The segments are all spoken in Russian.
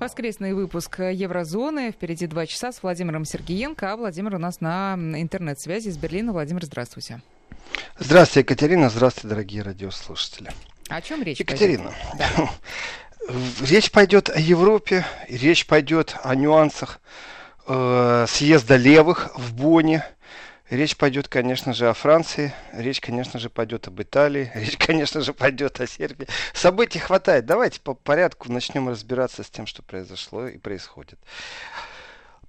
Воскресный выпуск Еврозоны. Впереди два часа с Владимиром Сергеенко. А Владимир у нас на интернет-связи из Берлина. Владимир, здравствуйте. Здравствуйте, Екатерина. Здравствуйте, дорогие радиослушатели. О чем речь? Екатерина, да. речь пойдет о Европе, речь пойдет о нюансах э, съезда левых в Бонне. Речь пойдет, конечно же, о Франции, речь, конечно же, пойдет об Италии, речь, конечно же, пойдет о Сербии. Событий хватает. Давайте по порядку начнем разбираться с тем, что произошло и происходит.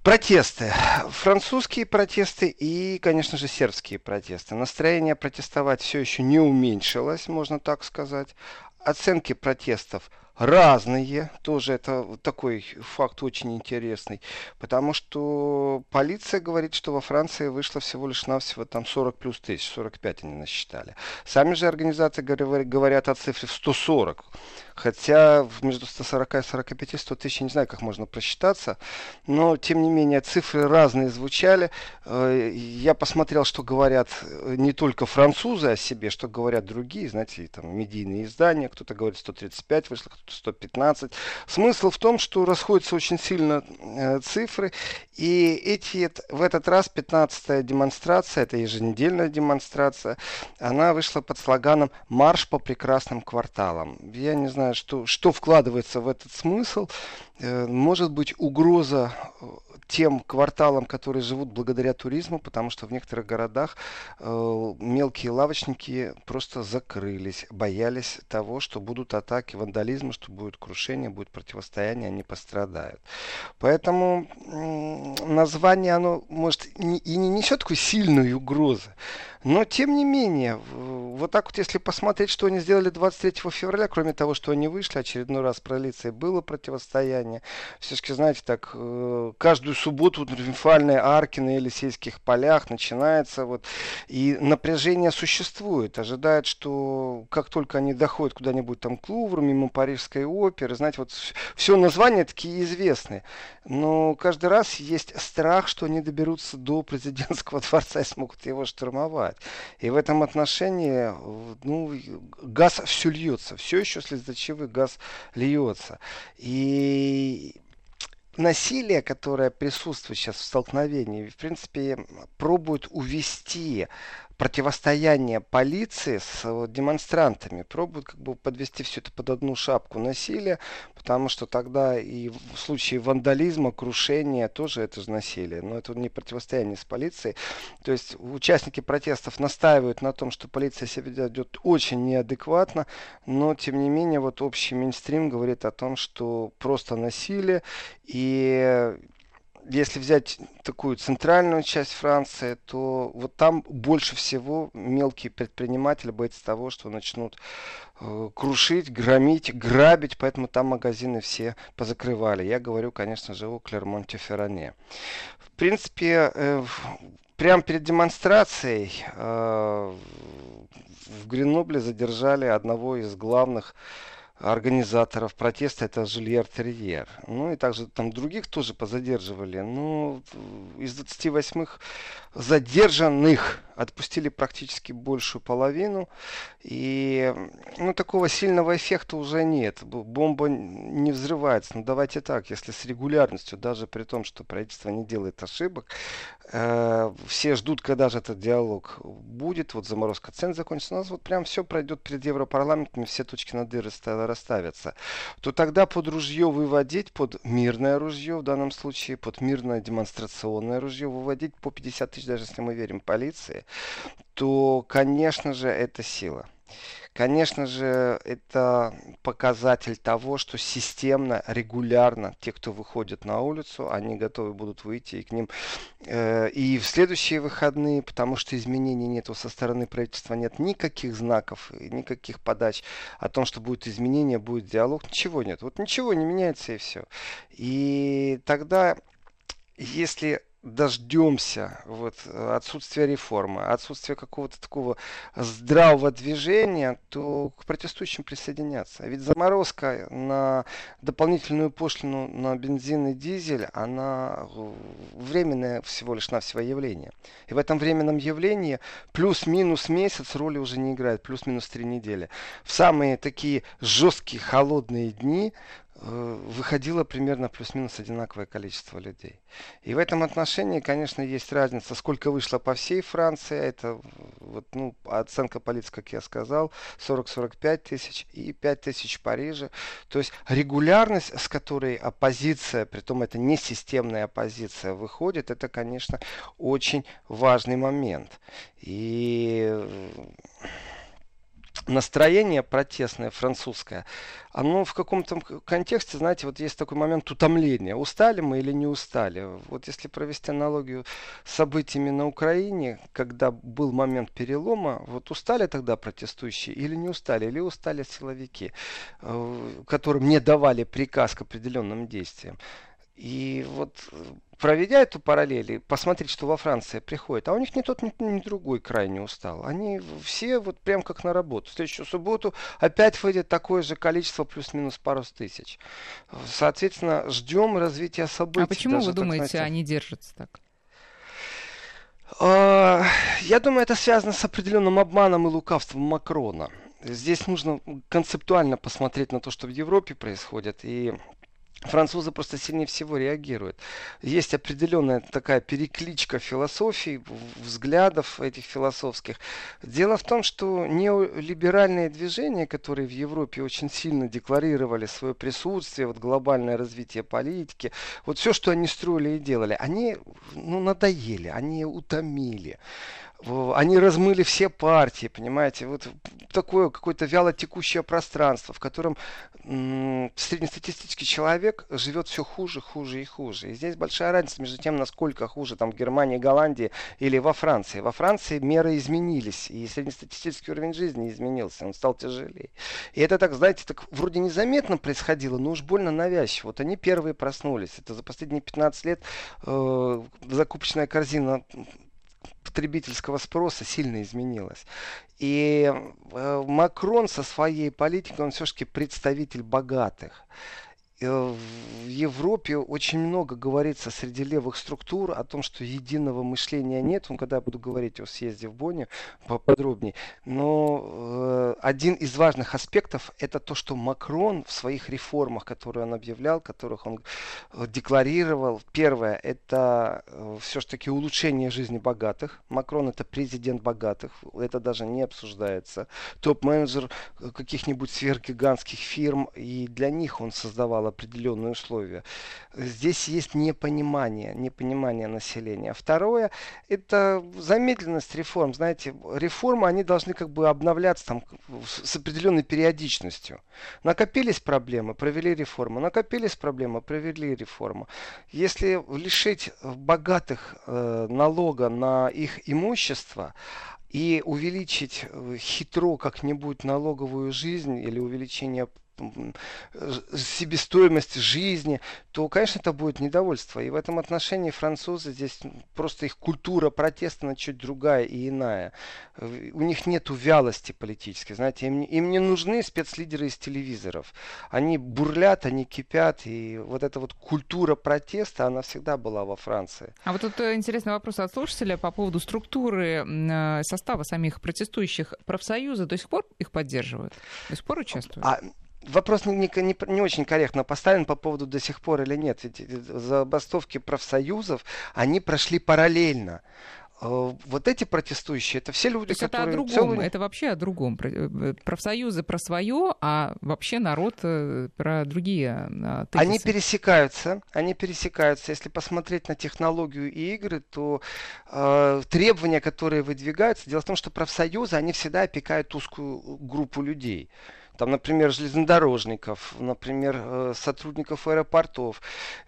Протесты. Французские протесты и, конечно же, сербские протесты. Настроение протестовать все еще не уменьшилось, можно так сказать. Оценки протестов – разные. Тоже это такой факт очень интересный. Потому что полиция говорит, что во Франции вышло всего лишь навсего там 40 плюс тысяч, 45 они насчитали. Сами же организации говорят о цифре в 140. Хотя между 140 и 45 100 тысяч, не знаю, как можно просчитаться. Но, тем не менее, цифры разные звучали. Э, я посмотрел, что говорят э, не только французы о себе, что говорят другие, знаете, там, медийные издания. Кто-то говорит 135 вышло, кто-то 115. Смысл в том, что расходятся очень сильно э, цифры. И эти, в этот раз 15-я демонстрация, это еженедельная демонстрация, она вышла под слоганом «Марш по прекрасным кварталам». Я не знаю, что, что вкладывается в этот смысл. Э, может быть, угроза э, тем кварталам, которые живут благодаря туризму, потому что в некоторых городах э, мелкие лавочники просто закрылись, боялись того, что будут атаки вандализма, что будет крушение, будет противостояние, они пострадают. Поэтому э, название, оно может и не несет такой сильной угрозы. Но, тем не менее, вот так вот, если посмотреть, что они сделали 23 февраля, кроме того, что они вышли, очередной раз полиции было противостояние. Все-таки, знаете, так, э, каждую субботу в триумфальной арке на Елисейских полях начинается вот, и напряжение существует. Ожидает, что как только они доходят куда-нибудь там к Лувру, мимо Парижской оперы, знаете, вот все названия такие известные. Но каждый раз есть страх, что они доберутся до президентского дворца и смогут его штурмовать. И в этом отношении, ну, газ все льется, все еще слезоточивый газ льется. И насилие, которое присутствует сейчас в столкновении, в принципе, пробует увести противостояние полиции с э, демонстрантами. Пробуют как бы подвести все это под одну шапку насилия, потому что тогда и в случае вандализма, крушения тоже это же насилие. Но это не противостояние с полицией. То есть участники протестов настаивают на том, что полиция себя ведет очень неадекватно, но тем не менее вот общий мейнстрим говорит о том, что просто насилие и если взять такую центральную часть Франции, то вот там больше всего мелкие предприниматели боятся того, что начнут э, крушить, громить, грабить, поэтому там магазины все позакрывали. Я говорю, конечно же, о Клермонте-Ферране. В принципе, э, прямо перед демонстрацией э, в Гренобле задержали одного из главных организаторов протеста это Жильер Терьер. Ну и также там других тоже позадерживали. Ну, из 28 задержанных отпустили практически большую половину. И ну, такого сильного эффекта уже нет. Бомба не взрывается. Ну давайте так, если с регулярностью, даже при том, что правительство не делает ошибок, э, все ждут, когда же этот диалог будет, вот заморозка цен закончится, у нас вот прям все пройдет перед Европарламентом, все точки над «и» расставятся, то тогда под ружье выводить, под мирное ружье в данном случае, под мирное демонстрационное ружье выводить по 50 тысяч, даже если мы верим полиции, то, конечно же, это сила. Конечно же, это показатель того, что системно, регулярно те, кто выходит на улицу, они готовы будут выйти и к ним э, и в следующие выходные, потому что изменений нету со стороны правительства, нет никаких знаков, никаких подач о том, что будет изменение, будет диалог, ничего нет. Вот ничего не меняется и все. И тогда, если дождемся вот, отсутствия реформы, отсутствия какого-то такого здравого движения, то к протестующим присоединяться. Ведь заморозка на дополнительную пошлину на бензин и дизель, она временное всего лишь навсего явление. И в этом временном явлении плюс-минус месяц роли уже не играет, плюс-минус три недели. В самые такие жесткие холодные дни выходило примерно плюс-минус одинаковое количество людей. И в этом отношении, конечно, есть разница, сколько вышло по всей Франции. Это вот, ну, оценка полиции, как я сказал, 40-45 тысяч и 5 тысяч в Париже. То есть регулярность, с которой оппозиция, при том это не системная оппозиция, выходит, это, конечно, очень важный момент. И настроение протестное французское, оно в каком-то контексте, знаете, вот есть такой момент утомления. Устали мы или не устали? Вот если провести аналогию с событиями на Украине, когда был момент перелома, вот устали тогда протестующие или не устали? Или устали силовики, э, которым не давали приказ к определенным действиям? И вот проведя эту параллель и посмотреть, что во Франции приходит, а у них ни тот, ни, ни другой край не устал. Они все вот прям как на работу. В следующую субботу опять выйдет такое же количество, плюс-минус пару тысяч. Соответственно, ждем развития событий. А почему даже, вы думаете, знаете, они держатся так? А, я думаю, это связано с определенным обманом и лукавством Макрона. Здесь нужно концептуально посмотреть на то, что в Европе происходит, и Французы просто сильнее всего реагируют. Есть определенная такая перекличка философий, взглядов этих философских. Дело в том, что неолиберальные движения, которые в Европе очень сильно декларировали свое присутствие, вот глобальное развитие политики, вот все, что они строили и делали, они ну, надоели, они утомили они размыли все партии, понимаете, вот такое какое-то вяло текущее пространство, в котором среднестатистический человек живет все хуже, хуже и хуже. И здесь большая разница между тем, насколько хуже там в Германии, Голландии или во Франции. Во Франции меры изменились, и среднестатистический уровень жизни изменился, он стал тяжелее. И это так, знаете, так вроде незаметно происходило, но уж больно навязчиво. Вот они первые проснулись. Это за последние 15 лет э, закупочная корзина потребительского спроса сильно изменилась. И э, Макрон со своей политикой, он все-таки представитель богатых. Э, в Европе очень много говорится среди левых структур о том, что единого мышления нет. Он, когда я буду говорить о съезде в Бонне поподробнее. Но э, один из важных аспектов это то, что Макрон в своих реформах, которые он объявлял, которых он э, декларировал, первое, это все-таки улучшение жизни богатых. Макрон это президент богатых, это даже не обсуждается. Топ-менеджер каких-нибудь сверхгигантских фирм, и для них он создавал определенные условия. Здесь есть непонимание, непонимание населения. Второе, это замедленность реформ. Знаете, реформы, они должны как бы обновляться там с определенной периодичностью. Накопились проблемы, провели реформу. Накопились проблемы, провели реформу. Если лишить богатых э, налога на их имущество, и увеличить э, хитро как-нибудь налоговую жизнь или увеличение себестоимости жизни, то, конечно, это будет недовольство. И в этом отношении французы здесь просто их культура протеста она чуть другая и иная. У них нет вялости политической. Знаете, им, им не нужны спецлидеры из телевизоров. Они бурлят, они кипят. И вот эта вот культура протеста, она всегда была во Франции. А вот тут э, интересный вопрос от слушателя по поводу структуры э, состава самих протестующих. Профсоюзы до сих пор их поддерживают? До сих пор участвуют? А вопрос не, не, не очень корректно поставлен по поводу до сих пор или нет. Ведь забастовки профсоюзов, они прошли параллельно э, вот эти протестующие, это все люди, То есть которые... это о другом, целый... это вообще о другом. Э, профсоюзы про свое, а вообще народ э, про другие тезисы. Они пересекаются, они пересекаются. Если посмотреть на технологию и игры, то э, требования, которые выдвигаются, дело в том, что профсоюзы, они всегда опекают узкую группу людей там, например, железнодорожников, например, э, сотрудников аэропортов,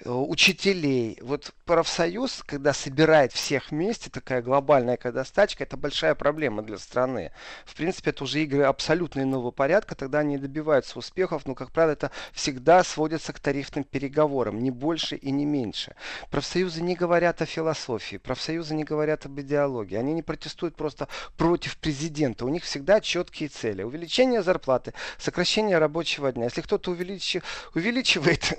э, учителей. Вот профсоюз, когда собирает всех вместе, такая глобальная когда стачка, это большая проблема для страны. В принципе, это уже игры абсолютно иного порядка, тогда они добиваются успехов, но, как правило, это всегда сводится к тарифным переговорам, не больше и не меньше. Профсоюзы не говорят о философии, профсоюзы не говорят об идеологии, они не протестуют просто против президента, у них всегда четкие цели. Увеличение зарплаты, сокращение рабочего дня. Если кто-то увеличивает, увеличивает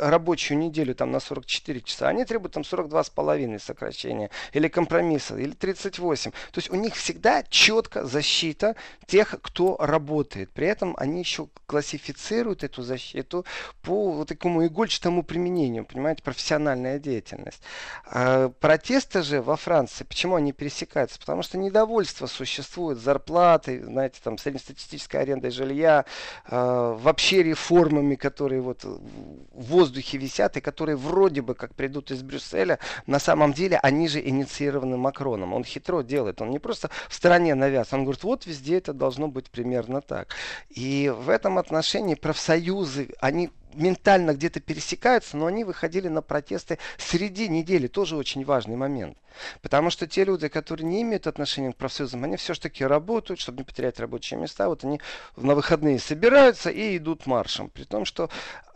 рабочую неделю там, на 44 часа, они требуют там 42,5 сокращения, или компромисса, или 38. То есть у них всегда четко защита тех, кто работает. При этом они еще классифицируют эту защиту по вот такому игольчатому применению, понимаете, профессиональная деятельность. А протесты же во Франции, почему они пересекаются? Потому что недовольство существует зарплатой, знаете, там, среднестатистической арендой жилья, э, вообще реформами, которые вот в воздухе висят и которые вроде бы как придут из Брюсселя, на самом деле они же инициированы Макроном. Он хитро делает, он не просто в стороне навяз, он говорит, вот везде это должно быть примерно так. И в этом отношении профсоюзы, они ментально где-то пересекаются, но они выходили на протесты среди недели. Тоже очень важный момент. Потому что те люди, которые не имеют отношения к профсоюзам, они все-таки работают, чтобы не потерять рабочие места. Вот они на выходные собираются и идут маршем. При том, что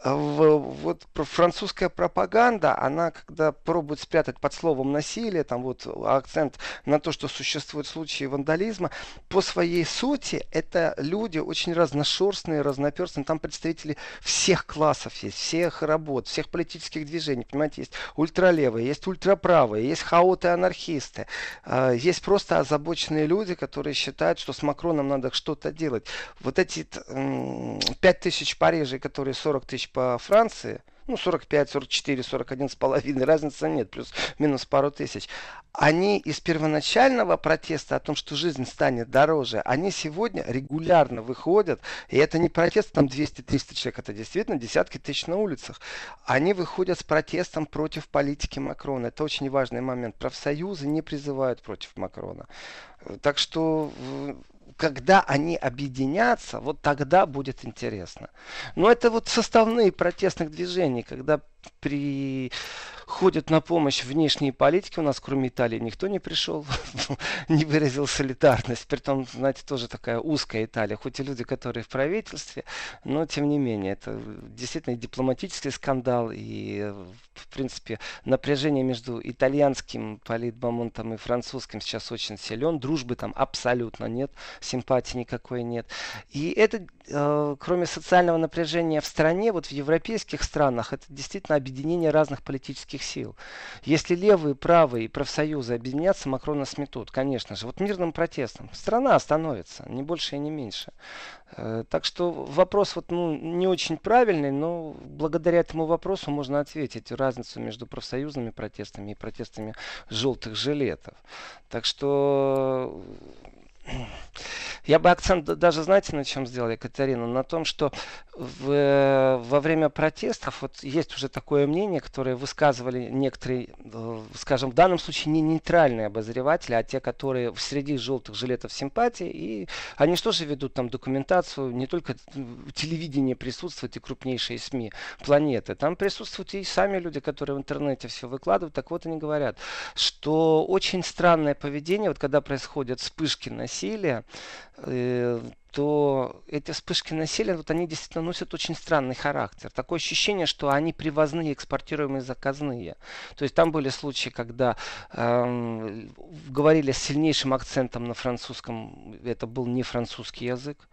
вот французская пропаганда, она когда пробует спрятать под словом насилие, там вот акцент на то, что существуют случаи вандализма, по своей сути это люди очень разношерстные, разноперстные. Там представители всех классов есть, всех работ, всех политических движений. Понимаете, есть ультралевые, есть ультраправые, есть хаоты-анархисты, а, есть просто озабоченные люди, которые считают, что с Макроном надо что-то делать. Вот эти 5 тысяч Парижей, которые 40 тысяч по Франции – ну, 45, 44, 41 с половиной, разницы нет, плюс-минус пару тысяч. Они из первоначального протеста о том, что жизнь станет дороже, они сегодня регулярно выходят, и это не протест там 200-300 человек, это действительно десятки тысяч на улицах. Они выходят с протестом против политики Макрона. Это очень важный момент. Профсоюзы не призывают против Макрона. Так что когда они объединятся, вот тогда будет интересно. Но это вот составные протестных движений, когда при ходят на помощь внешней политике. У нас, кроме Италии, никто не пришел, не выразил солидарность. Притом, знаете, тоже такая узкая Италия. Хоть и люди, которые в правительстве, но тем не менее, это действительно дипломатический скандал. И, в принципе, напряжение между итальянским политбомонтом и французским сейчас очень силен. Дружбы там абсолютно нет, симпатии никакой нет. И это, э, кроме социального напряжения в стране, вот в европейских странах, это действительно объединение разных политических сил. Если левые, правые и профсоюзы объединятся, Макрона сметут, конечно же. Вот мирным протестом. Страна остановится, не больше и не меньше. Э, так что вопрос вот, ну, не очень правильный, но благодаря этому вопросу можно ответить разницу между профсоюзными протестами и протестами желтых жилетов. Так что я бы акцент даже, знаете, на чем сделал, Екатерина? На том, что в, во время протестов вот есть уже такое мнение, которое высказывали некоторые, э, скажем, в данном случае не нейтральные обозреватели, а те, которые в среди желтых жилетов симпатии, и они что же ведут там документацию, не только телевидение присутствует и крупнейшие СМИ планеты, там присутствуют и сами люди, которые в интернете все выкладывают, так вот они говорят, что очень странное поведение, вот когда происходят вспышки насилия, э, то эти вспышки насилия, вот они действительно носят очень странный характер. Такое ощущение, что они привозные, экспортируемые, заказные. То есть там были случаи, когда э, говорили с сильнейшим акцентом на французском, это был не французский язык,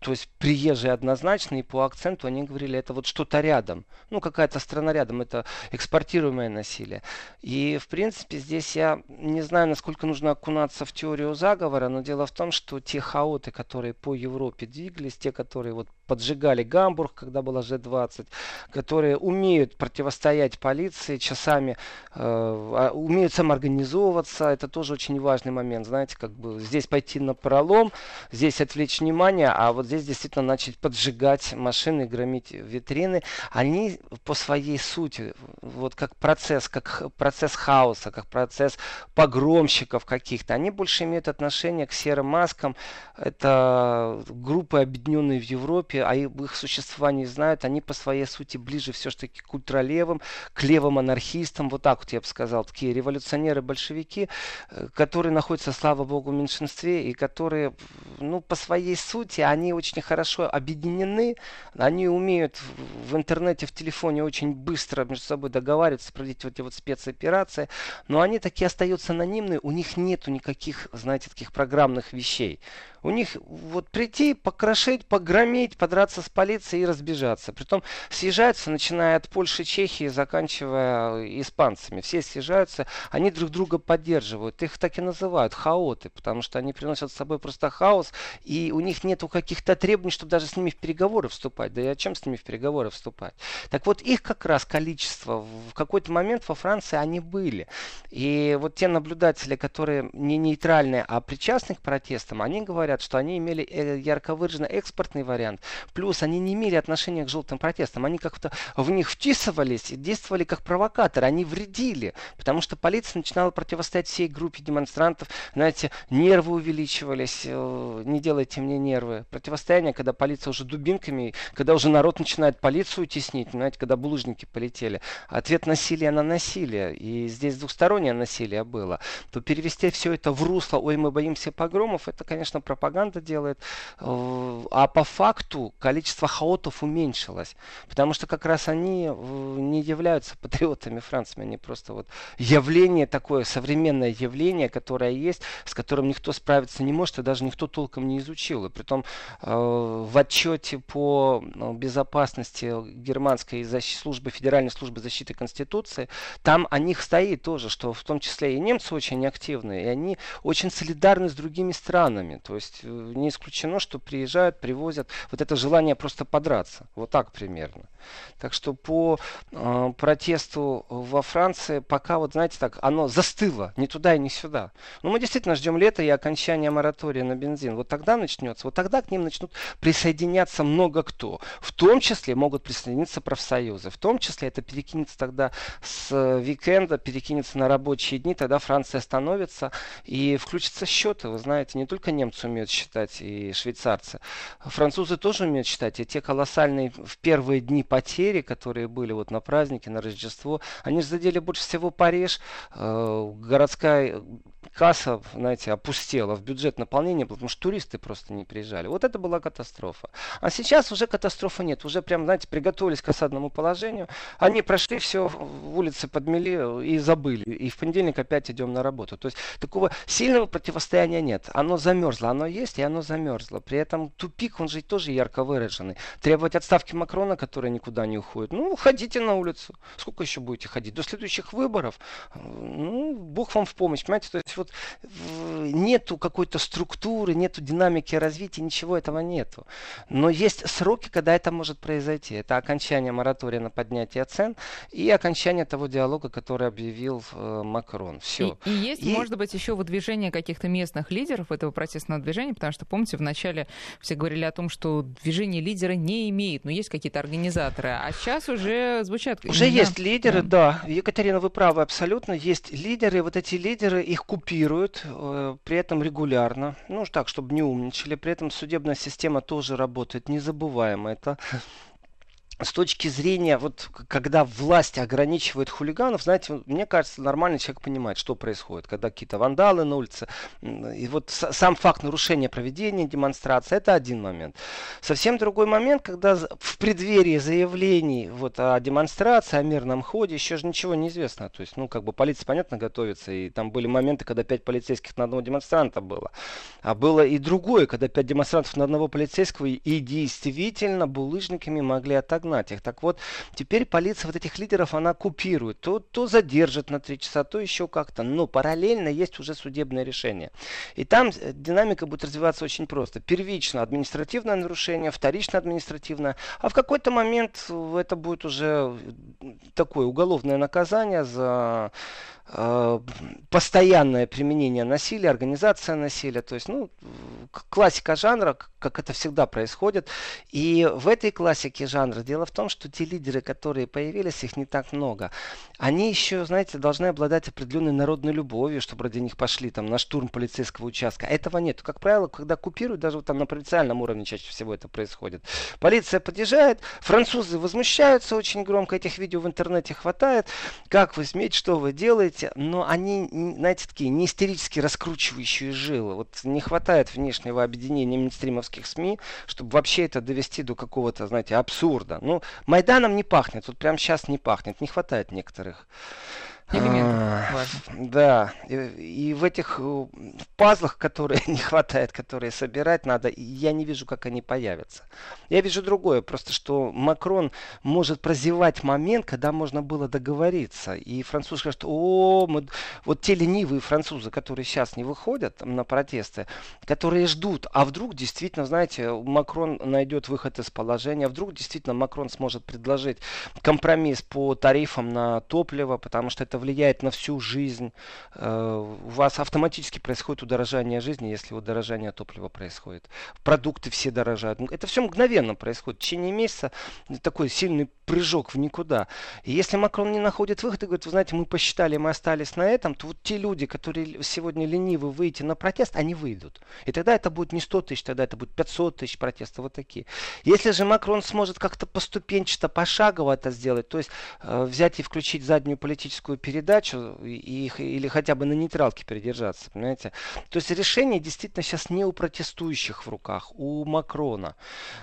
то есть приезжие однозначно, и по акценту они говорили, это вот что-то рядом, ну какая-то страна рядом, это экспортируемое насилие. И в принципе здесь я не знаю, насколько нужно окунаться в теорию заговора, но дело в том, что те хаоты, которые по Европе двигались, те, которые вот поджигали Гамбург, когда было G20, которые умеют противостоять полиции часами, э, а, умеют самоорганизовываться, это тоже очень важный момент, знаете, как бы здесь пойти на пролом, здесь отвлечь внимание, а вот здесь действительно начать поджигать машины, громить витрины, они по своей сути, вот как процесс, как процесс хаоса, как процесс погромщиков каких-то, они больше имеют отношение к серым маскам, это группы, объединенные в Европе, а их существовании знают, они по своей сути ближе все-таки к ультралевым, к левым анархистам, вот так вот я бы сказал, такие революционеры-большевики, э, которые находятся, слава богу, в меньшинстве и которые, ну, по своей сути, они очень хорошо объединены, они умеют в интернете, в телефоне очень быстро между собой договариваться, проводить вот эти вот спецоперации, но они такие остаются анонимные, у них нету никаких, знаете, таких программных вещей. У них вот прийти, покрошить, погрометь, подраться с полицией и разбежаться. Притом съезжаются, начиная от Польши, Чехии, заканчивая испанцами. Все съезжаются, они друг друга поддерживают. Их так и называют хаоты, потому что они приносят с собой просто хаос, и у них нету каких-то требований, чтобы даже с ними в переговоры вступать. Да и о чем с ними в переговоры вступать? Так вот, их как раз количество в какой-то момент во Франции они были. И вот те наблюдатели, которые не нейтральные, а причастны к протестам, они говорят, что они имели э, ярко выраженный экспортный вариант. Плюс они не имели отношения к желтым протестам. Они как-то в них втисывались и действовали как провокаторы. Они вредили, потому что полиция начинала противостоять всей группе демонстрантов. Знаете, нервы увеличивались. Э, не делайте мне нервы. Противостояние, когда полиция уже дубинками, когда уже народ начинает полицию теснить, знаете, когда булыжники полетели. Ответ насилия на насилие. И здесь двухстороннее насилие было. То перевести все это в русло, ой, мы боимся погромов, это, конечно, пропаганда делает. Э, а по факту количество хаотов уменьшилось. Потому что как раз они э, не являются патриотами Франции. Они просто вот явление такое, современное явление, которое есть, с которым никто справиться не может, и даже никто толком не изучил. И притом э, в отчете по безопасности германской службы, Федеральной службы защиты Конституции, там о них стоит тоже, что в том числе и немцы очень активны, и они очень солидарны с другими странами. То есть не исключено, что приезжают, привозят вот это желание просто подраться. Вот так примерно. Так что по э, протесту во Франции пока, вот знаете так, оно застыло ни туда и ни сюда. Но мы действительно ждем лета и окончания моратория на бензин. Вот тогда начнется, вот тогда к ним начнут присоединяться много кто. В том числе могут присоединиться профсоюзы. В том числе это перекинется тогда с уикенда, перекинется на рабочие дни, тогда Франция остановится и включатся счета. Вы знаете, не только немцы умеют считать и швейцарцы. Французы тоже умеют считать. И те колоссальные в первые дни потери, которые были вот на празднике, на Рождество, они же задели больше всего Париж, э, городская касса, знаете, опустела в бюджет наполнения, потому что туристы просто не приезжали. Вот это была катастрофа. А сейчас уже катастрофы нет. Уже прям, знаете, приготовились к осадному положению. Они прошли все, улицы подмели и забыли. И в понедельник опять идем на работу. То есть такого сильного противостояния нет. Оно замерзло. Оно есть, и оно замерзло. При этом тупик, он же тоже ярко выраженный. Требовать отставки Макрона, который никуда не уходит. Ну, ходите на улицу. Сколько еще будете ходить? До следующих выборов. Ну, Бог вам в помощь. Понимаете, то есть вот нету какой-то структуры, нету динамики развития, ничего этого нету. Но есть сроки, когда это может произойти. Это окончание моратория на поднятие цен и окончание того диалога, который объявил э, Макрон. Все. И, и есть, и... может быть, еще выдвижение каких-то местных лидеров этого протестного движения, потому что, помните, вначале все говорили о том, что движение лидера не имеет, но есть какие-то организаторы, а сейчас уже звучат... Уже имена. есть лидеры, да. да. Екатерина, вы правы абсолютно. Есть лидеры, вот эти лидеры, их купируют, э, при этом регулярно. Ну, так, чтобы не умничали. При этом судебная система тоже работает. Не забываем это с точки зрения, вот когда власть ограничивает хулиганов, знаете, мне кажется, нормальный человек понимает, что происходит, когда какие-то вандалы на улице. И вот сам факт нарушения проведения демонстрации, это один момент. Совсем другой момент, когда в преддверии заявлений вот о демонстрации, о мирном ходе, еще же ничего не известно. То есть, ну, как бы полиция, понятно, готовится, и там были моменты, когда пять полицейских на одного демонстранта было. А было и другое, когда пять демонстрантов на одного полицейского и действительно булыжниками могли отогнать догнать их. Так вот, теперь полиция вот этих лидеров, она купирует. То, то задержит на три часа, то еще как-то. Но параллельно есть уже судебное решение. И там э, динамика будет развиваться очень просто. Первично административное нарушение, вторично административное. А в какой-то момент это будет уже такое уголовное наказание за Э, постоянное применение насилия, организация насилия, то есть, ну, классика жанра, как это всегда происходит. И в этой классике жанра дело в том, что те лидеры, которые появились, их не так много. Они еще, знаете, должны обладать определенной народной любовью, чтобы ради них пошли там на штурм полицейского участка. Этого нет. Как правило, когда купируют, даже вот там на провинциальном уровне чаще всего это происходит. Полиция подъезжает, французы возмущаются очень громко, этих видео в интернете хватает. Как вы смеете, что вы делаете? Есть, но они, знаете, такие не истерически раскручивающие жилы. Вот не хватает внешнего объединения мейнстримовских СМИ, чтобы вообще это довести до какого-то, знаете, абсурда. Ну, Майданом не пахнет, вот прямо сейчас не пахнет, не хватает некоторых элементов важно. Да, и, и в этих э, пазлах, которые не хватает, которые собирать надо, я не вижу, как они появятся. Я вижу другое, просто что Макрон может прозевать момент, когда можно было договориться. И французы скажут, о, мы... вот те ленивые французы, которые сейчас не выходят на протесты, которые ждут, а вдруг действительно, знаете, Макрон найдет выход из положения, а вдруг действительно Макрон сможет предложить компромисс по тарифам на топливо, потому что это влияет на всю жизнь. Э, у вас автоматически происходит удорожание жизни, если удорожание топлива происходит. Продукты все дорожают. Это все мгновенно происходит. В течение месяца такой сильный прыжок в никуда. И если Макрон не находит выход и говорит, вы знаете, мы посчитали, мы остались на этом, то вот те люди, которые сегодня ленивы выйти на протест, они выйдут. И тогда это будет не 100 тысяч, тогда это будет 500 тысяч протестов, вот такие. Если же Макрон сможет как-то поступенчато, пошагово это сделать, то есть э, взять и включить заднюю политическую передачу и, или хотя бы на нейтралке передержаться, понимаете? То есть решение действительно сейчас не у протестующих в руках, у Макрона.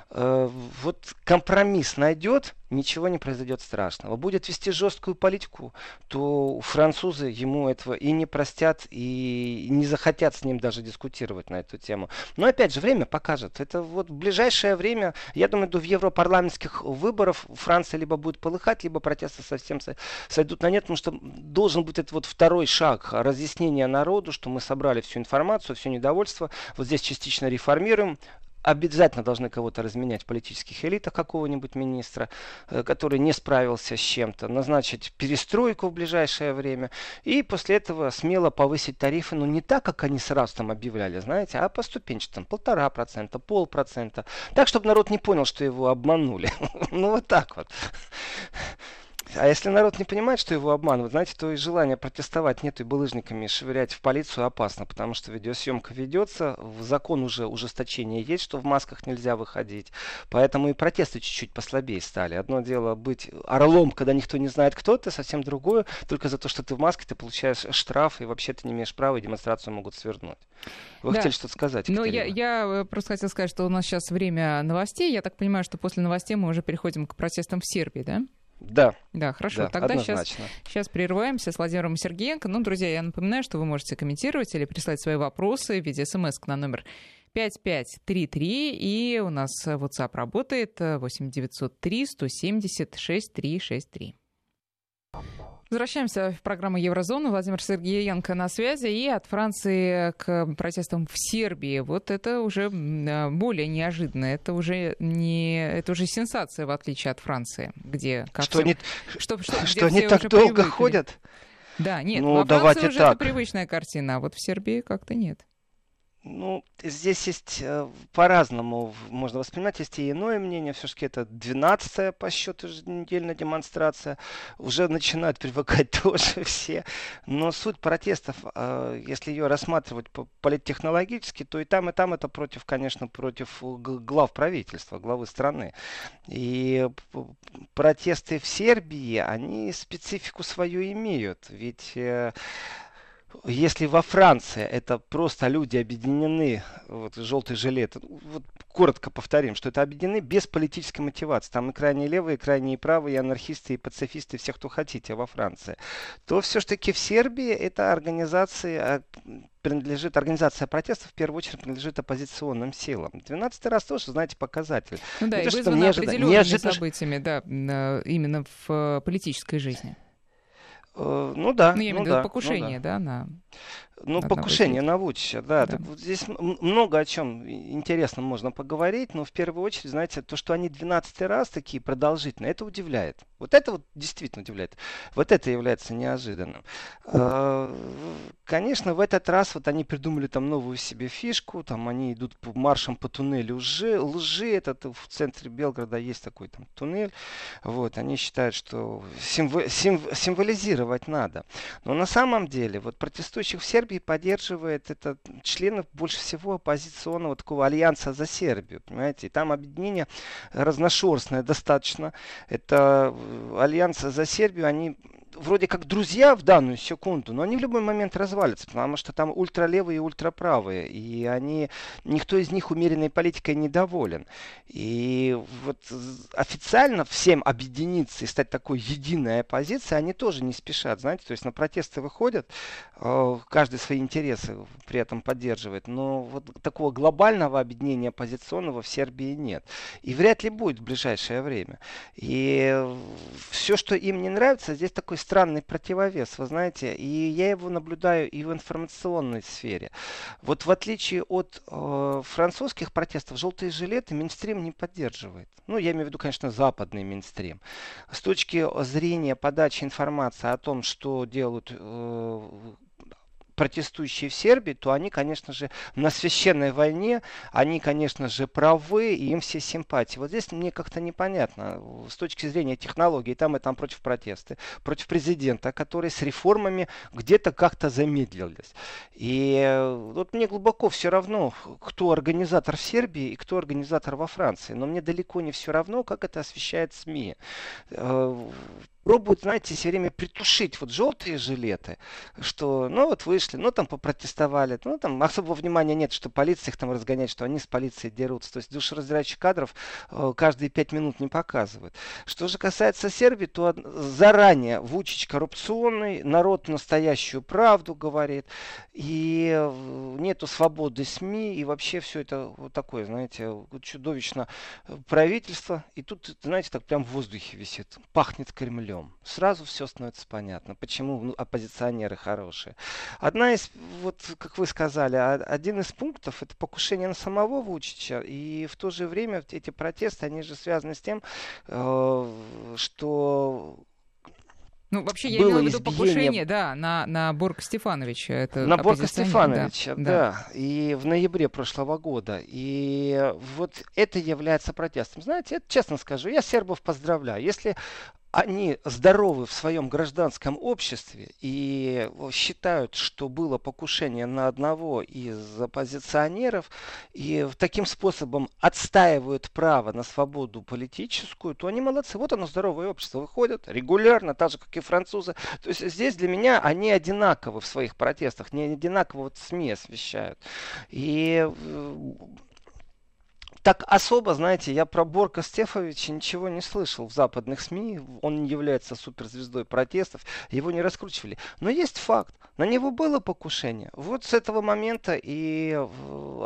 Э, вот компромисс найдет, ничего не произойдет страшного. Будет вести жесткую политику, то французы ему этого и не простят, и не захотят с ним даже дискутировать на эту тему. Но опять же, время покажет. Это вот в ближайшее время, я думаю, до европарламентских выборов Франция либо будет полыхать, либо протесты совсем сойдут на нет, потому что должен быть этот вот второй шаг разъяснения народу, что мы собрали всю информацию, все недовольство, вот здесь частично реформируем, обязательно должны кого-то разменять в политических элитах, какого-нибудь министра, э, который не справился с чем-то, назначить перестройку в ближайшее время, и после этого смело повысить тарифы, но не так, как они сразу там объявляли, знаете, а по ступенчатым, полтора процента, полпроцента, так, чтобы народ не понял, что его обманули. Ну, вот так вот. А если народ не понимает, что его обманывают, знаете, то и желание протестовать нету, и булыжниками швырять в полицию опасно, потому что видеосъемка ведется, в закон уже ужесточение есть, что в масках нельзя выходить, поэтому и протесты чуть-чуть послабее стали. Одно дело быть орлом, когда никто не знает, кто ты, совсем другое, только за то, что ты в маске, ты получаешь штраф, и вообще ты не имеешь права, и демонстрацию могут свернуть. Вы да. хотели что-то сказать? Ну, я, я э, просто хотела сказать, что у нас сейчас время новостей. Я так понимаю, что после новостей мы уже переходим к протестам в Сербии, да? Да. Да, хорошо. Да, Тогда сейчас, сейчас прерываемся с Владимиром Сергеенко. Ну, друзья, я напоминаю, что вы можете комментировать или прислать свои вопросы в виде смс на номер 5533, и у нас WhatsApp работает 8903 170 6363. Возвращаемся в программу Еврозона. Владимир Сергеенко на связи. И от Франции к протестам в Сербии. Вот это уже а, более неожиданно. Это уже не это уже сенсация, в отличие от Франции, где как что, все, не, что, что, что они так долго привыкли. ходят? Да, нет, ну, во Франции уже так. это привычная картина, а вот в Сербии как-то нет. Ну, здесь есть э, по-разному можно воспринимать. Есть и иное мнение. Все-таки это 12-я по счету еженедельная демонстрация. Уже начинают привыкать тоже все. Но суть протестов, э, если ее рассматривать политтехнологически, то и там, и там это против, конечно, против глав правительства, главы страны. И протесты в Сербии, они специфику свою имеют. Ведь э, если во Франции это просто люди объединены, вот желтый жилет, вот коротко повторим, что это объединены без политической мотивации. Там и крайне левые, и крайние правые, и анархисты, и пацифисты, все, кто хотите во Франции. То все-таки в Сербии это организация принадлежит, организация протестов в первую очередь принадлежит оппозиционным силам. 12 раз тоже, знаете, показатель. Ну да, и вызвано неожиданно, определенными неожиданно... событиями, да, именно в э, политической жизни. Э, ну да. Ну, я имею в ну, виду да, покушение, ну, да. да, на ну, покушение на Вучича, да. да. Так вот здесь много о чем интересно можно поговорить, но в первую очередь, знаете, то, что они 12 раз такие продолжительные, это удивляет. Вот это вот действительно удивляет. Вот это является неожиданным. А, конечно, в этот раз вот они придумали там новую себе фишку, там они идут маршем по туннелю лжи, лжи, это в центре Белгорода есть такой там туннель, вот, они считают, что символ, символизировать надо. Но на самом деле, вот протестующих в Сербии Сербии поддерживает это членов больше всего оппозиционного такого альянса за Сербию, понимаете? И там объединение разношерстное достаточно. Это э, альянс за Сербию, они вроде как друзья в данную секунду, но они в любой момент развалятся, потому что там ультралевые и ультраправые, и они, никто из них умеренной политикой недоволен. И вот официально всем объединиться и стать такой единой оппозицией, они тоже не спешат, знаете, то есть на протесты выходят, э, каждый свои интересы при этом поддерживает, но вот такого глобального объединения оппозиционного в Сербии нет. И вряд ли будет в ближайшее время. И все, что им не нравится, здесь такой странный противовес, вы знаете, и я его наблюдаю и в информационной сфере. Вот в отличие от э, французских протестов, желтые жилеты Минстрим не поддерживает. Ну, я имею в виду, конечно, западный Минстрим. С точки зрения подачи информации о том, что делают э, протестующие в Сербии, то они, конечно же, на священной войне, они, конечно же, правы, и им все симпатии. Вот здесь мне как-то непонятно с точки зрения технологий, там и там против протеста, против президента, который с реформами где-то как-то замедлились. И э, вот мне глубоко все равно, кто организатор в Сербии и кто организатор во Франции. Но мне далеко не все равно, как это освещает СМИ э, пробуют, знаете, все время притушить вот желтые жилеты, что, ну вот вышли, ну там попротестовали, ну там особого внимания нет, что полиция их там разгоняет, что они с полицией дерутся. То есть душераздирающих кадров э, каждые пять минут не показывают. Что же касается Сербии, то заранее Вучич коррупционный, народ настоящую правду говорит, и э, нету свободы СМИ, и вообще все это вот такое, знаете, чудовищно правительство. И тут, знаете, так прям в воздухе висит, пахнет Кремлем берем, сразу все становится понятно, почему ну, оппозиционеры хорошие. Одна из, вот как вы сказали, один из пунктов это покушение на самого Вучича, и в то же время эти протесты, они же связаны с тем, э, что ну, вообще, я имела в виду покушение, да, на, на Борка Стефановича. Это на Борка Стефановича, да, да. да. И в ноябре прошлого года. И вот это является протестом. Знаете, это, честно скажу, я сербов поздравляю. Если они здоровы в своем гражданском обществе и считают, что было покушение на одного из оппозиционеров и таким способом отстаивают право на свободу политическую, то они молодцы. Вот оно здоровое общество. Выходят регулярно, так же, как и французы. То есть здесь для меня они одинаковы в своих протестах, не одинаково вот СМИ освещают. И так особо, знаете, я про Борка Стефовича ничего не слышал в западных СМИ. Он не является суперзвездой протестов, его не раскручивали. Но есть факт, на него было покушение. Вот с этого момента и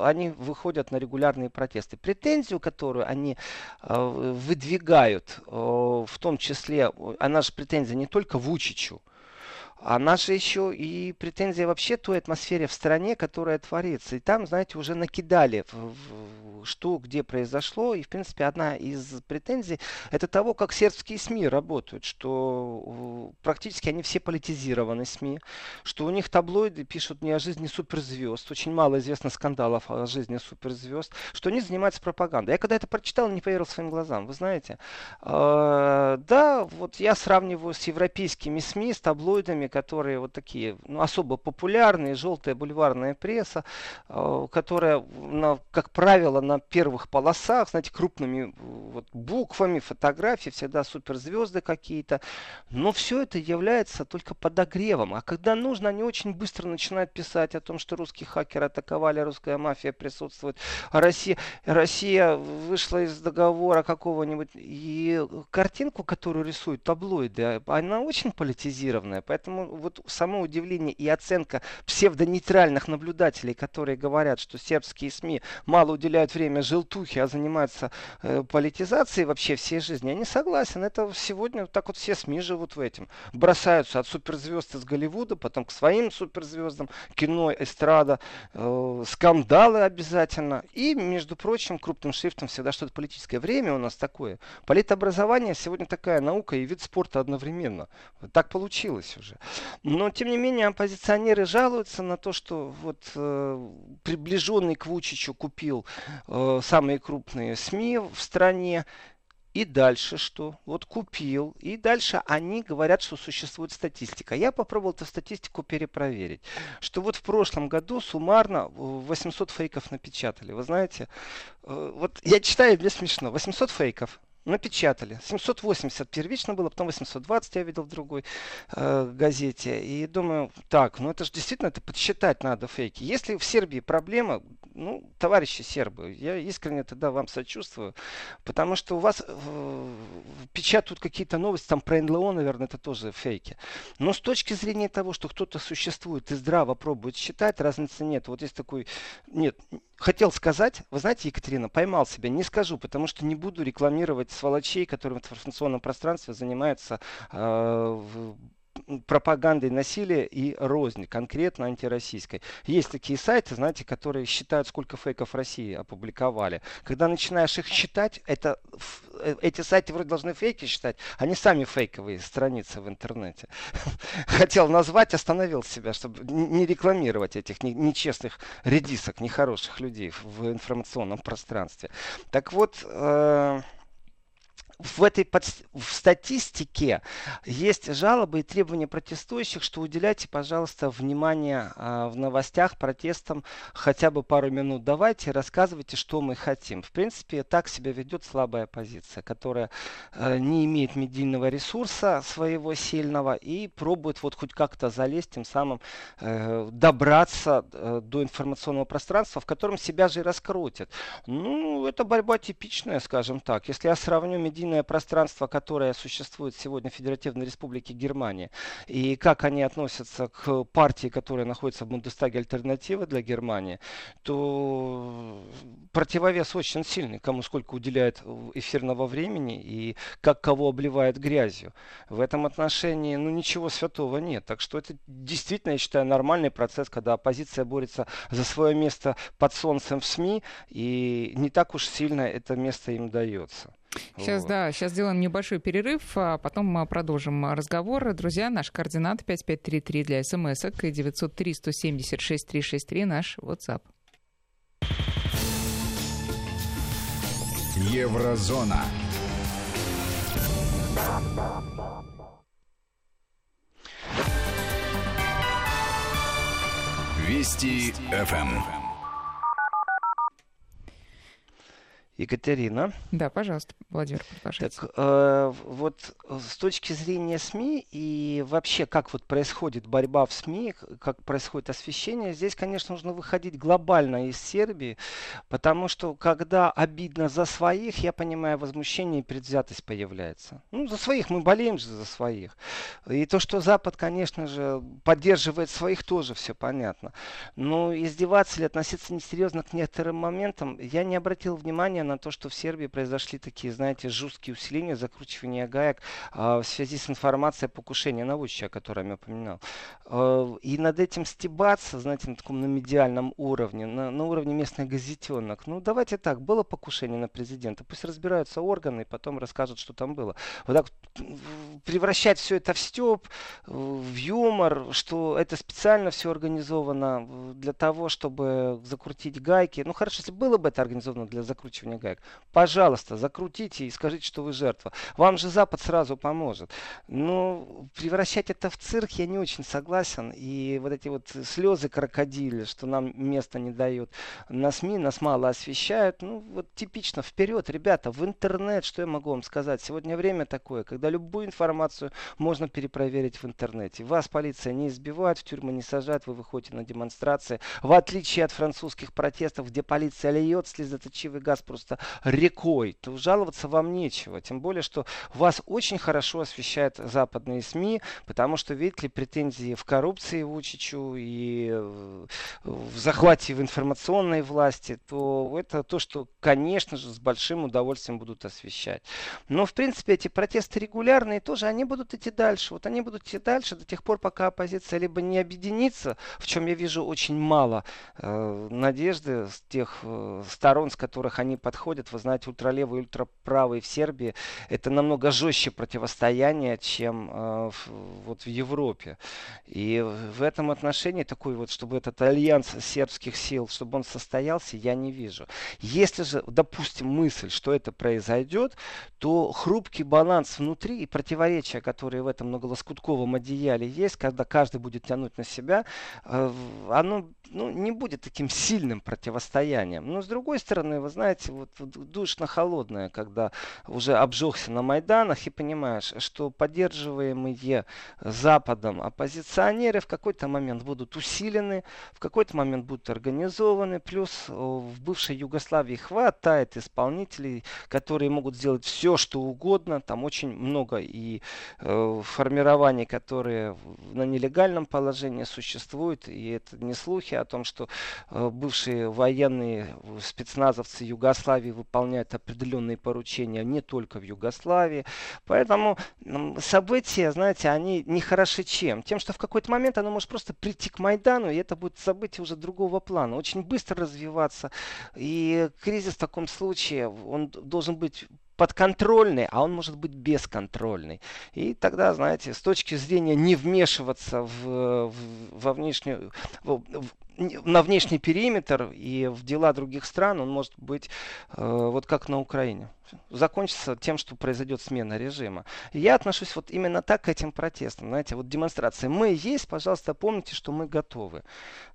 они выходят на регулярные протесты. Претензию, которую они э, выдвигают, э, в том числе, она же претензия не только Вучичу, а наша еще и претензия вообще той атмосфере в стране, которая творится. И там, знаете, уже накидали, что где произошло. И, в принципе, одна из претензий это того, как сербские СМИ работают, что практически они все политизированы СМИ, что у них таблоиды пишут не о жизни суперзвезд, очень мало известно скандалов о жизни суперзвезд, что они занимаются пропагандой. Я когда это прочитал, не поверил своим глазам. Вы знаете, э, да, вот я сравниваю с европейскими СМИ, с таблоидами, которые вот такие ну, особо популярные, желтая бульварная пресса, э, которая, на, как правило, на первых полосах, знаете, крупными вот, буквами, фотографии, всегда суперзвезды какие-то. Но все это является только подогревом. А когда нужно, они очень быстро начинают писать о том, что русские хакеры атаковали, русская мафия присутствует, а Россия, Россия вышла из договора какого-нибудь. И картинку, которую рисуют таблоиды, она очень политизированная. Поэтому вот само удивление и оценка псевдонейтральных наблюдателей, которые говорят, что сербские СМИ мало уделяют время желтухе, а занимаются э, политизацией вообще всей жизни, я не согласен. Это сегодня так вот все СМИ живут в этом. Бросаются от суперзвезд из Голливуда, потом к своим суперзвездам, кино, эстрада, э, скандалы обязательно. И, между прочим, крупным шрифтом всегда что-то политическое. Время у нас такое. Политобразование сегодня такая наука и вид спорта одновременно. Так получилось уже. Но, тем не менее, оппозиционеры жалуются на то, что вот э, приближенный к Вучичу купил э, самые крупные СМИ в стране. И дальше что? Вот купил. И дальше они говорят, что существует статистика. Я попробовал эту статистику перепроверить. Что вот в прошлом году суммарно 800 фейков напечатали. Вы знаете, э, вот я читаю, мне смешно. 800 фейков напечатали. 780 первично было, потом 820 я видел в другой э, газете. И думаю, так, ну это же действительно это подсчитать надо фейки. Если в Сербии проблема, ну, товарищи сербы, я искренне тогда вам сочувствую, потому что у вас э, печатают какие-то новости, там про НЛО, наверное, это тоже фейки. Но с точки зрения того, что кто-то существует и здраво пробует считать, разницы нет. Вот есть такой, нет, хотел сказать, вы знаете, Екатерина, поймал себя, не скажу, потому что не буду рекламировать сволочей, которые в информационном пространстве занимаются э, пропагандой насилия и розни, конкретно антироссийской. Есть такие сайты, знаете, которые считают, сколько фейков России опубликовали. Когда начинаешь их считать, это, э, эти сайты вроде должны фейки считать, они сами фейковые страницы в интернете. Хотел назвать, остановил себя, чтобы не рекламировать этих нечестных редисок, нехороших людей в информационном пространстве. Так вот, э в этой под, в статистике есть жалобы и требования протестующих, что уделяйте, пожалуйста, внимание а, в новостях протестам хотя бы пару минут. Давайте, рассказывайте, что мы хотим. В принципе, так себя ведет слабая оппозиция, которая а, не имеет медийного ресурса своего сильного и пробует вот хоть как-то залезть, тем самым э, добраться э, до информационного пространства, в котором себя же и раскрутят. Ну, это борьба типичная, скажем так. Если я сравню медийный единое пространство, которое существует сегодня в Федеративной Республике Германия, и как они относятся к партии, которая находится в Бундестаге альтернатива для Германии, то противовес очень сильный, кому сколько уделяет эфирного времени и как кого обливает грязью. В этом отношении ну, ничего святого нет. Так что это действительно, я считаю, нормальный процесс, когда оппозиция борется за свое место под солнцем в СМИ, и не так уж сильно это место им дается. Сейчас, вот. да, сейчас сделаем небольшой перерыв, а потом мы продолжим разговор. Друзья, наш координат 5533 для смс-ок и 903 176 363 наш WhatsApp. Еврозона. Вести ФМ. Екатерина. Да, пожалуйста, Владимир, продолжайте. Так, э, вот с точки зрения СМИ и вообще, как вот происходит борьба в СМИ, как происходит освещение, здесь, конечно, нужно выходить глобально из Сербии, потому что, когда обидно за своих, я понимаю, возмущение и предвзятость появляется. Ну, за своих, мы болеем же за своих. И то, что Запад, конечно же, поддерживает своих, тоже все понятно. Но издеваться или относиться несерьезно к некоторым моментам, я не обратил внимания на то, что в Сербии произошли такие, знаете, жесткие усиления, закручивания гаек э, в связи с информацией о покушении наводчика, о котором я упоминал. Э, и над этим стебаться, знаете, на таком на медиальном уровне, на, на уровне местных газетенок. Ну, давайте так, было покушение на президента, пусть разбираются органы и потом расскажут, что там было. Вот так превращать все это в степ, в юмор, что это специально все организовано для того, чтобы закрутить гайки. Ну, хорошо, если было бы это организовано для закручивания гаек, пожалуйста, закрутите и скажите, что вы жертва. Вам же Запад сразу поможет. Но превращать это в цирк я не очень согласен. И вот эти вот слезы крокодили, что нам место не дают на СМИ, нас мало освещают. Ну, вот типично вперед, ребята, в интернет, что я могу вам сказать? Сегодня время такое, когда любую информацию можно перепроверить в интернете. Вас полиция не избивает, в тюрьму не сажает, вы выходите на демонстрации. В отличие от французских протестов, где полиция льет слезоточивый газ просто просто рекой, то жаловаться вам нечего. Тем более, что вас очень хорошо освещают западные СМИ, потому что, видите ли, претензии в коррупции Вучичу и э, в захвате в информационной власти, то это то, что, конечно же, с большим удовольствием будут освещать. Но, в принципе, эти протесты регулярные тоже, они будут идти дальше. Вот они будут идти дальше до тех пор, пока оппозиция либо не объединится, в чем я вижу очень мало э, надежды с тех э, сторон, с которых они подходят подходят. Вы знаете, ультралевые и ультраправые в Сербии это намного жестче противостояние, чем э, вот в Европе. И в этом отношении такой вот, чтобы этот альянс сербских сил, чтобы он состоялся, я не вижу. Если же, допустим, мысль, что это произойдет, то хрупкий баланс внутри и противоречия, которые в этом многолоскутковом одеяле есть, когда каждый будет тянуть на себя, э, оно ну, не будет таким сильным противостоянием. Но с другой стороны, вы знаете, вот, душно-холодное, когда уже обжегся на Майданах и понимаешь, что поддерживаемые Западом оппозиционеры в какой-то момент будут усилены, в какой-то момент будут организованы, плюс в бывшей Югославии хватает исполнителей, которые могут сделать все, что угодно, там очень много и э, формирований, которые на нелегальном положении существуют, и это не слухи о том, что э, бывшие военные спецназовцы Югославии выполняют определенные поручения не только в Югославии. Поэтому события, знаете, они не хороши чем? Тем, что в какой-то момент оно может просто прийти к Майдану, и это будет событие уже другого плана, очень быстро развиваться. И кризис в таком случае, он должен быть подконтрольный, а он может быть бесконтрольный. И тогда, знаете, с точки зрения не вмешиваться в, в, во внешнюю, в, на внешний периметр и в дела других стран, он может быть э, вот как на Украине закончится тем, что произойдет смена режима. И я отношусь вот именно так к этим протестам. Знаете, вот демонстрации. Мы есть, пожалуйста, помните, что мы готовы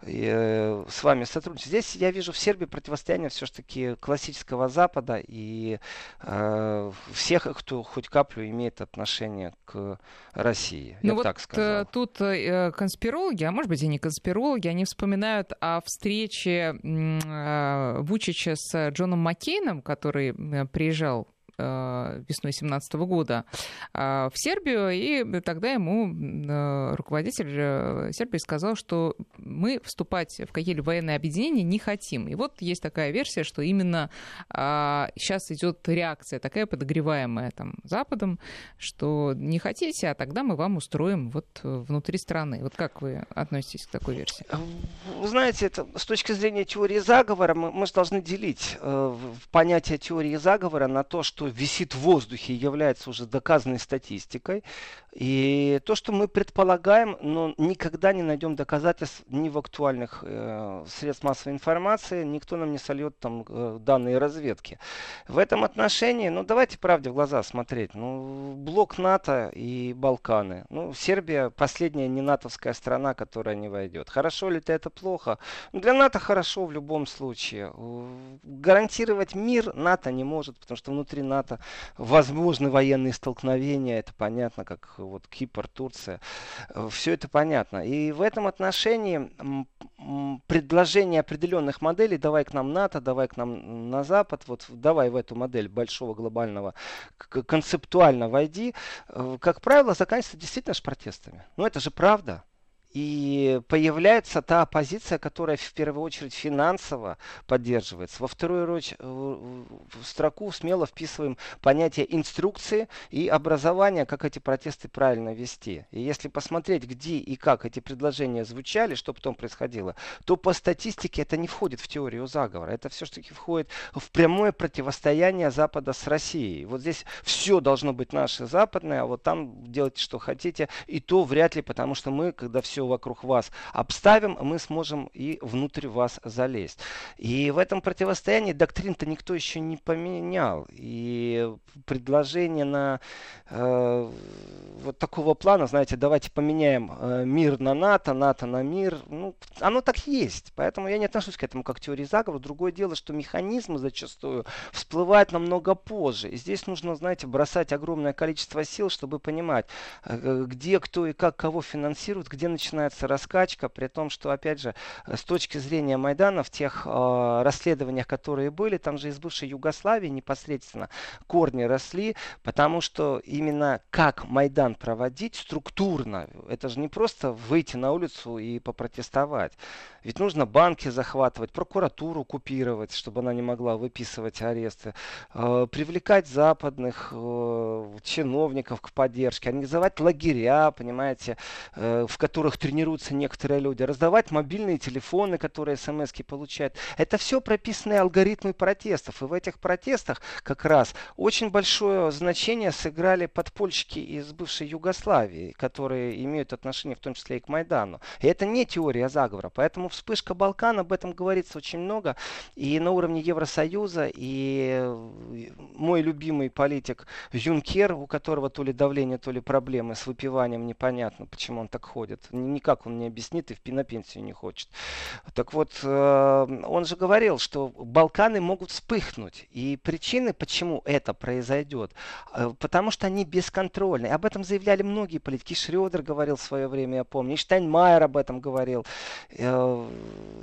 и, э, с вами сотрудничать. Здесь я вижу в Сербии противостояние все-таки классического Запада и э, всех, кто хоть каплю имеет отношение к России. Ну я вот так сказал. Э, тут э, конспирологи, а может быть и не конспирологи, они вспоминают о встрече э, Вучича с Джоном Маккейном, который э, приезжал приезжал Э, весной 2017 года э, в Сербию, и тогда ему э, руководитель Сербии сказал, что мы вступать в какие-либо военные объединения не хотим. И вот есть такая версия, что именно сейчас идет реакция такая подогреваемая там Западом, что не хотите, а тогда мы вам устроим вот внутри страны. Вот как вы относитесь к такой версии? Знаете, это с точки зрения теории заговора мы, мы же должны делить э, понятие теории заговора на то, что висит в воздухе и является уже доказанной статистикой. И то, что мы предполагаем, но никогда не найдем доказательств ни в актуальных э, средств массовой информации, никто нам не сольет там э, данные разведки. В этом отношении, ну давайте правде в глаза смотреть. Ну, блок НАТО и Балканы. Ну, Сербия последняя не натовская страна, которая не войдет. Хорошо ли это, это плохо? Для НАТО хорошо в любом случае. Гарантировать мир НАТО не может, потому что внутри НАТО НАТО, возможны военные столкновения, это понятно, как вот Кипр, Турция, все это понятно. И в этом отношении предложение определенных моделей, давай к нам НАТО, давай к нам на Запад, вот давай в эту модель большого глобального концептуально войди, э, как правило, заканчивается действительно ж протестами. Ну это же правда. И появляется та оппозиция, которая в первую очередь финансово поддерживается. Во вторую очередь в строку смело вписываем понятие инструкции и образования, как эти протесты правильно вести. И если посмотреть, где и как эти предложения звучали, что потом происходило, то по статистике это не входит в теорию заговора. Это все-таки входит в прямое противостояние Запада с Россией. Вот здесь все должно быть наше западное, а вот там делайте, что хотите. И то вряд ли, потому что мы, когда все вокруг вас обставим, мы сможем и внутрь вас залезть. И в этом противостоянии доктрин-то никто еще не поменял. И предложение на э, вот такого плана, знаете, давайте поменяем э, мир на НАТО, НАТО на мир, ну, оно так есть. Поэтому я не отношусь к этому как к теории заговора. Другое дело, что механизмы зачастую всплывают намного позже. И здесь нужно, знаете, бросать огромное количество сил, чтобы понимать, э, где кто и как кого финансирует, где начинается начинается раскачка, при том, что, опять же, с точки зрения Майдана, в тех э, расследованиях, которые были, там же из бывшей Югославии непосредственно корни росли, потому что именно как Майдан проводить структурно, это же не просто выйти на улицу и попротестовать. Ведь нужно банки захватывать, прокуратуру купировать, чтобы она не могла выписывать аресты, э, привлекать западных э, чиновников к поддержке, организовать лагеря, понимаете, э, в которых тренируются некоторые люди, раздавать мобильные телефоны, которые смс получают. Это все прописанные алгоритмы протестов. И в этих протестах как раз очень большое значение сыграли подпольщики из бывшей Югославии, которые имеют отношение в том числе и к Майдану. И это не теория заговора. Поэтому вспышка Балкан, об этом говорится очень много. И на уровне Евросоюза, и мой любимый политик Юнкер, у которого то ли давление, то ли проблемы с выпиванием, непонятно, почему он так ходит. Никак он не объяснит и в на не хочет. Так вот, э, он же говорил, что Балканы могут вспыхнуть. И причины, почему это произойдет, э, потому что они бесконтрольны. Об этом заявляли многие политики. Шредер говорил в свое время, я помню, и Штайнмайер об этом говорил, э,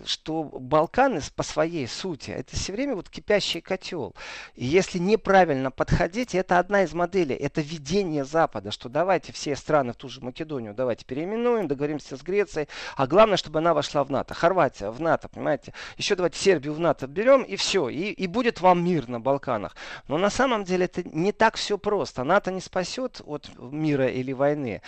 что Балканы по своей сути, это все время вот кипящий котел. И если неправильно подходить, это одна из моделей, это видение Запада, что давайте все страны в ту же Македонию давайте переименуем, договоримся с Грецией, а главное, чтобы она вошла в НАТО. Хорватия в НАТО, понимаете? Еще давайте Сербию в НАТО берем и все, и, и будет вам мир на Балканах. Но на самом деле это не так все просто. НАТО не спасет от мира или войны.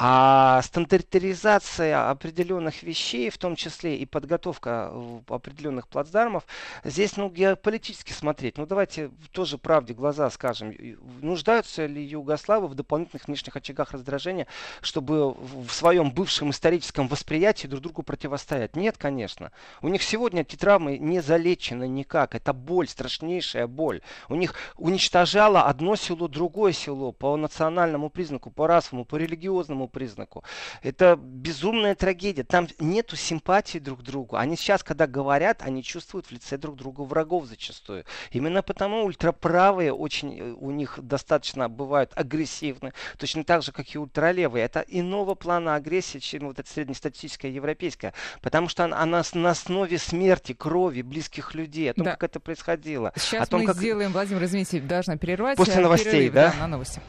А стандартизация определенных вещей, в том числе и подготовка определенных плацдармов, здесь, ну, геополитически смотреть. Ну, давайте тоже правде глаза скажем. Нуждаются ли югославы в дополнительных внешних очагах раздражения, чтобы в своем бывшем историческом восприятии друг другу противостоять? Нет, конечно. У них сегодня эти травмы не залечены никак. Это боль, страшнейшая боль. У них уничтожало одно село другое село по национальному признаку, по расовому, по религиозному признаку. Это безумная трагедия. Там нету симпатии друг к другу. Они сейчас, когда говорят, они чувствуют в лице друг друга врагов зачастую. Именно потому ультраправые очень э, у них достаточно бывают агрессивны. Точно так же, как и ультралевые. Это иного плана агрессии, чем вот эта среднестатистическая европейская. Потому что она, она на основе смерти, крови близких людей. О том, да. как это происходило. Сейчас о том, мы как... сделаем, Владимир, извините, должна перервать. После новостей, перерыв, да? да? На новости.